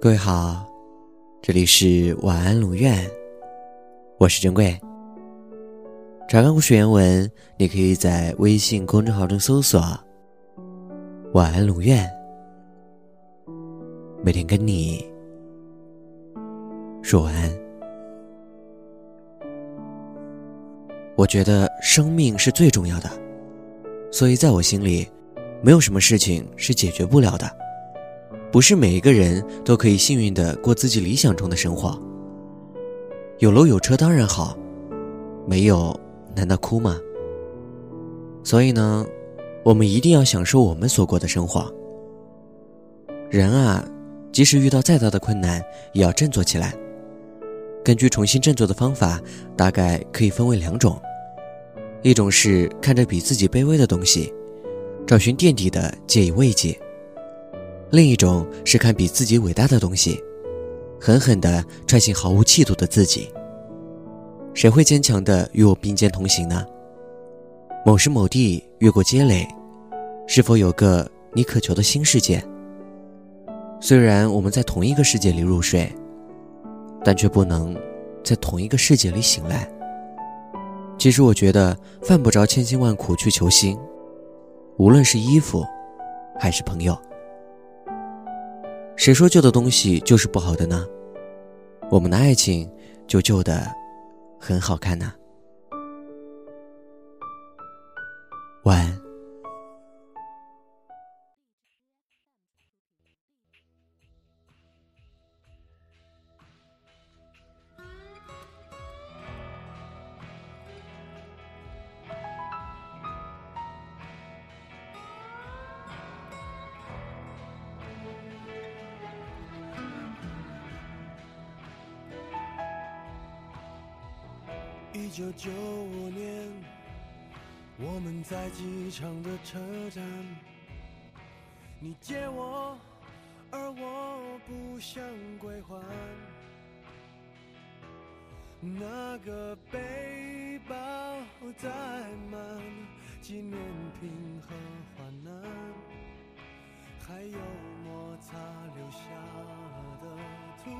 各位好，这里是晚安鲁院，我是珍贵。查看故事原文，你可以在微信公众号中搜索“晚安鲁院”，每天跟你说晚安。我觉得生命是最重要的，所以在我心里，没有什么事情是解决不了的。不是每一个人都可以幸运的过自己理想中的生活。有楼有车当然好，没有难道哭吗？所以呢，我们一定要享受我们所过的生活。人啊，即使遇到再大的困难，也要振作起来。根据重新振作的方法，大概可以分为两种：一种是看着比自己卑微的东西，找寻垫底的借以慰藉。另一种是看比自己伟大的东西，狠狠地踹醒毫无气度的自己。谁会坚强的与我并肩同行呢？某时某地越过街垒，是否有个你渴求的新世界？虽然我们在同一个世界里入睡，但却不能在同一个世界里醒来。其实我觉得犯不着千辛万苦去求新，无论是衣服，还是朋友。谁说旧的东西就是不好的呢？我们的爱情就旧的很好看呢。晚安。一九九五年，我们在机场的车站，你借我，而我不想归还。那个背包载满纪念品和患难，还有摩擦留下的图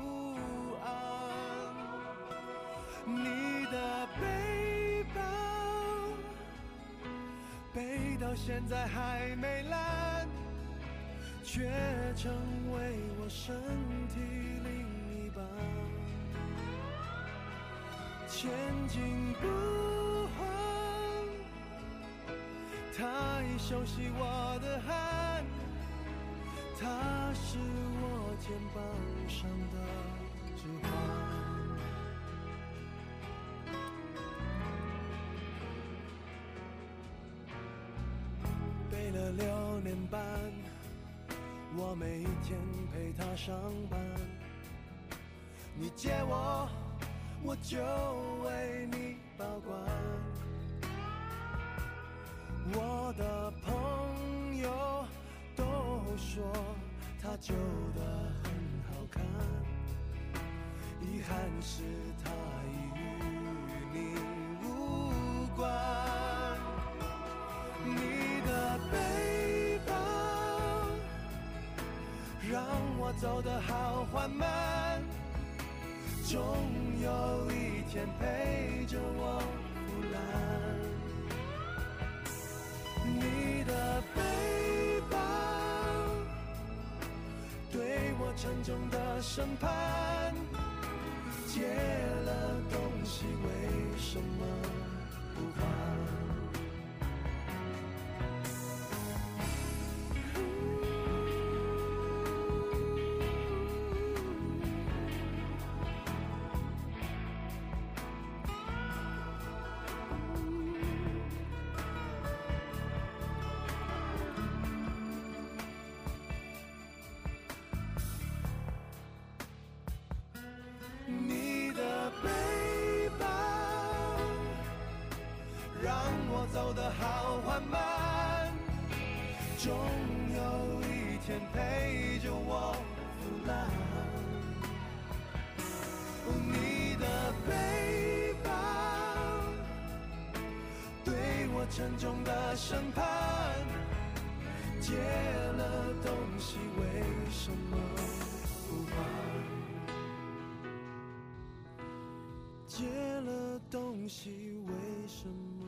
案。你背到现在还没烂，却成为我身体另一半。千金不换，他已熟悉我的汗，他是我肩膀上的了六年半，我每天陪他上班。你借我，我就为你保管。我的朋友都说他旧的很好看，遗憾是他让我走得好缓慢，总有一天陪着我腐烂。你的背包对我沉重的审判，让我走得好缓慢，终有一天陪着我腐烂。哦，你的背包对我沉重的审判，借了东西为什么不还？借了东西为什么？